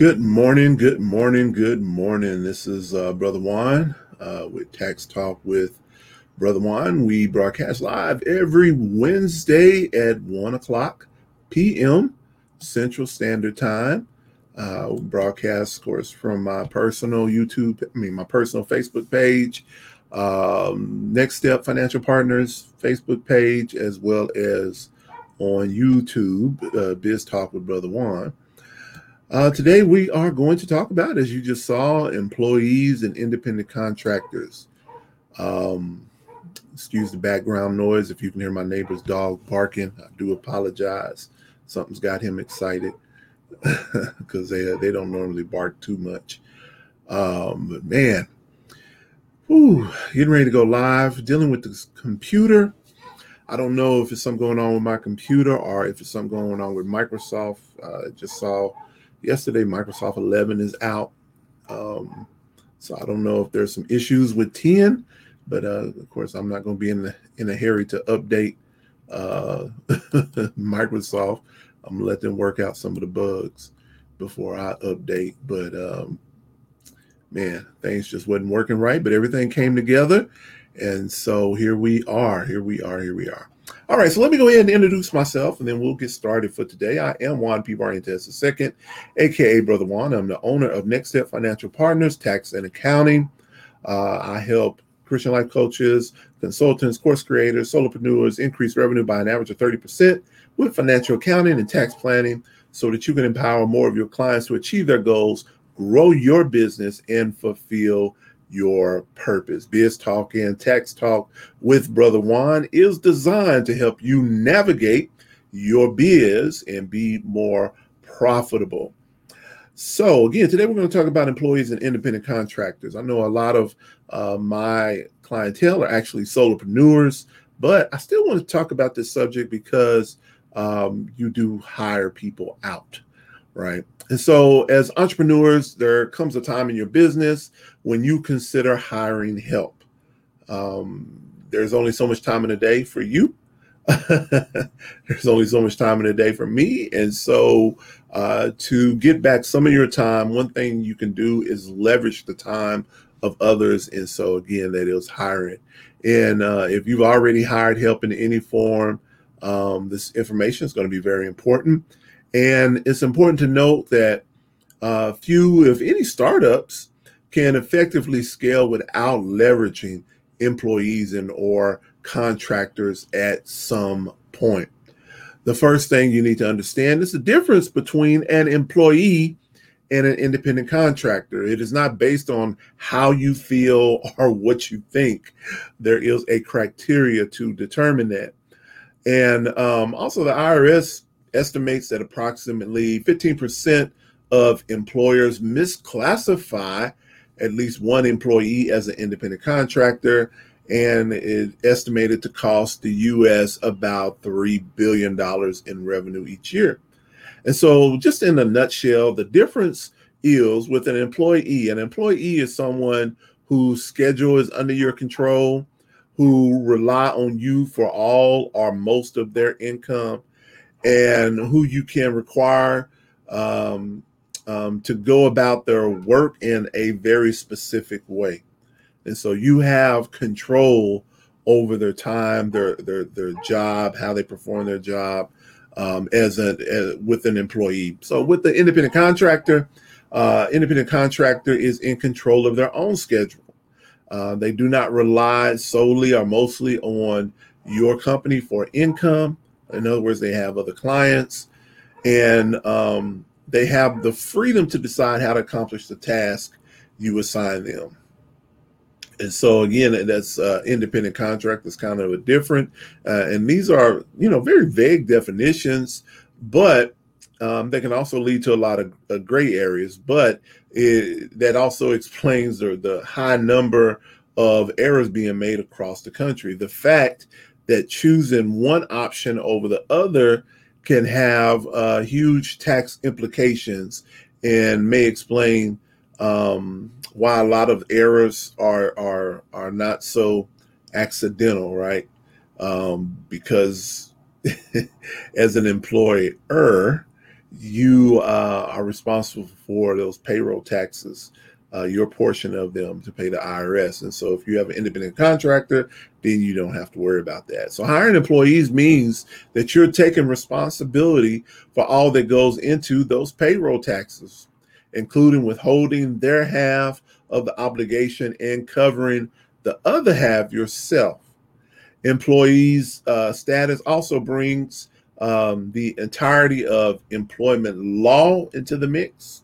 Good morning, good morning, good morning. This is uh, Brother Juan uh, with Tax Talk with Brother Juan. We broadcast live every Wednesday at 1 o'clock p.m. Central Standard Time. Uh, broadcast, of course, from my personal YouTube, I mean, my personal Facebook page, um, Next Step Financial Partners Facebook page, as well as on YouTube, uh, Biz Talk with Brother Juan. Uh, today, we are going to talk about, as you just saw, employees and independent contractors. Um, excuse the background noise. If you can hear my neighbor's dog barking, I do apologize. Something's got him excited because they they don't normally bark too much. Um, but man, getting ready to go live, dealing with this computer. I don't know if it's something going on with my computer or if it's something going on with Microsoft. Uh, just saw yesterday Microsoft 11 is out. Um, so I don't know if there's some issues with 10, but uh, of course I'm not going to be in the, in a hurry to update uh, Microsoft. I'm gonna let them work out some of the bugs before I update. But um, man, things just wasn't working right, but everything came together, and so here we are. Here we are. Here we are. All right, so let me go ahead and introduce myself, and then we'll get started for today. I am Juan P. Barrientos II, aka Brother Juan. I'm the owner of Next Step Financial Partners, Tax and Accounting. Uh, I help Christian life coaches, consultants, course creators, solopreneurs increase revenue by an average of 30% with financial accounting and tax planning so that you can empower more of your clients to achieve their goals, grow your business, and fulfill your purpose. Biz Talk and Tax Talk with Brother Juan is designed to help you navigate your biz and be more profitable. So, again, today we're going to talk about employees and independent contractors. I know a lot of uh, my clientele are actually solopreneurs, but I still want to talk about this subject because um, you do hire people out, right? And so, as entrepreneurs, there comes a time in your business when you consider hiring help. Um, there's only so much time in a day for you. there's only so much time in a day for me. And so, uh, to get back some of your time, one thing you can do is leverage the time of others. And so, again, that is hiring. And uh, if you've already hired help in any form, um, this information is going to be very important. And it's important to note that uh, few, if any, startups can effectively scale without leveraging employees and or contractors at some point. The first thing you need to understand is the difference between an employee and an independent contractor. It is not based on how you feel or what you think. There is a criteria to determine that. And um, also, the IRS estimates that approximately 15% of employers misclassify at least one employee as an independent contractor, and it estimated to cost the U.S. about $3 billion in revenue each year. And so, just in a nutshell, the difference is with an employee. An employee is someone whose schedule is under your control, who rely on you for all or most of their income, and who you can require um, um, to go about their work in a very specific way. And so you have control over their time, their their their job, how they perform their job um, as a as, with an employee. So with the independent contractor, uh, independent contractor is in control of their own schedule. Uh, they do not rely solely or mostly on your company for income. In other words, they have other clients and um, they have the freedom to decide how to accomplish the task you assign them. And so again, that's uh, independent contract is kind of a different, uh, and these are you know very vague definitions, but um, they can also lead to a lot of uh, gray areas. But it, that also explains the, the high number of errors being made across the country. The fact that choosing one option over the other can have uh, huge tax implications and may explain um, why a lot of errors are are are not so accidental, right? Um, because as an employer, you uh, are responsible for those payroll taxes, uh, your portion of them to pay the IRS. And so if you have an independent contractor, then you don't have to worry about that. So hiring employees means that you're taking responsibility for all that goes into those payroll taxes, including withholding their half of the obligation and covering the other half yourself. Employees' uh, status also brings um, the entirety of employment law into the mix.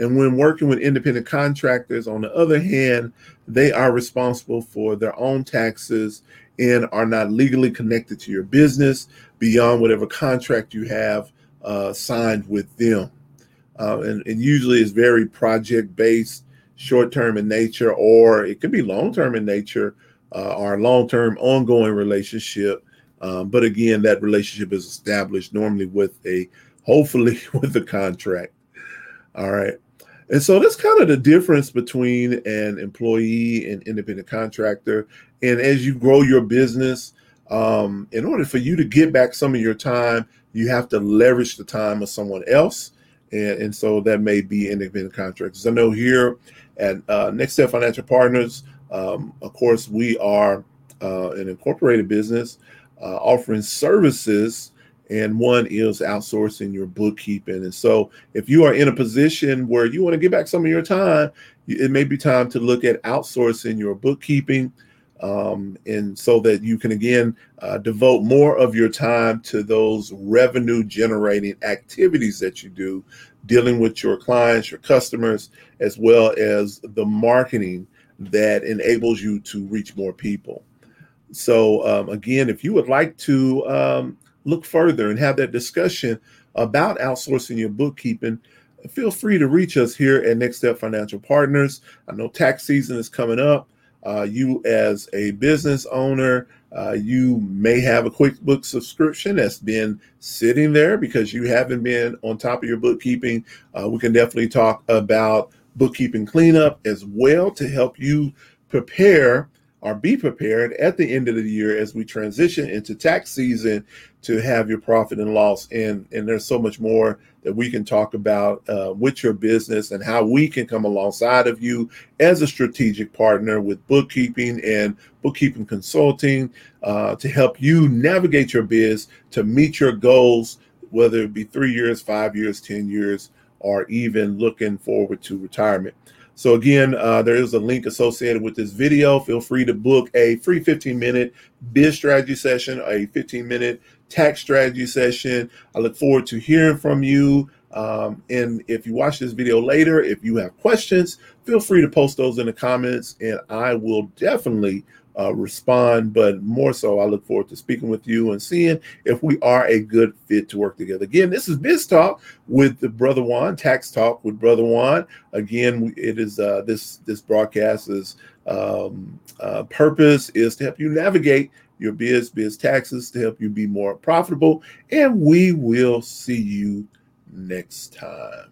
And when working with independent contractors, on the other hand, they are responsible for their own taxes and are not legally connected to your business beyond whatever contract you have uh, signed with them. Uh, and, and, usually it's very project based, short term in nature, or it could be long term in nature uh, or long term ongoing relationship um, but again, that relationship is established normally with a, hopefully, with a contract. All right. And so that's kind of the difference between an employee and independent contractor. And as you grow your business, um, in order for you to get back some of your time, you have to leverage the time of someone else. And, and so that may be independent contractors. I know here at uh, Next Step Financial Partners, um, of course, we are uh, an incorporated business uh, offering services and one is outsourcing your bookkeeping. And so, if you are in a position where you want to get back some of your time, it may be time to look at outsourcing your bookkeeping. Um, and so that you can again uh, devote more of your time to those revenue generating activities that you do, dealing with your clients, your customers, as well as the marketing that enables you to reach more people. So, um, again, if you would like to um, look further and have that discussion about outsourcing your bookkeeping, feel free to reach us here at Next Step Financial Partners. I know tax season is coming up. Uh, you, as a business owner, uh, you may have a QuickBooks subscription that's been sitting there because you haven't been on top of your bookkeeping. Uh, we can definitely talk about bookkeeping cleanup as well to help you prepare or be prepared at the end of the year as we transition into tax season to have your profit and loss. And, and there's so much more that we can talk about uh, with your business and how we can come alongside of you as a strategic partner with bookkeeping and bookkeeping consulting uh, to help you navigate your biz to meet your goals, whether it be three years, five years, 10 years, or even looking forward to retirement. So again, uh, there is a link associated with this video. Feel free to book a free 15 minute biz strategy session, a 15 minute tax strategy session. I look forward to hearing from you. Um, and if you watch this video later, if you have questions, feel free to post those in the comments and I will definitely uh, respond. But more so, I look forward to speaking with you and seeing if we are a good fit to work together. Again, this is Biz Talk with the Brother Juan, Tax Talk with Brother Juan. Again, it is uh, this this broadcast is um, uh, purpose is to help you navigate your biz, biz taxes, to help you be more profitable. And we will see you next time.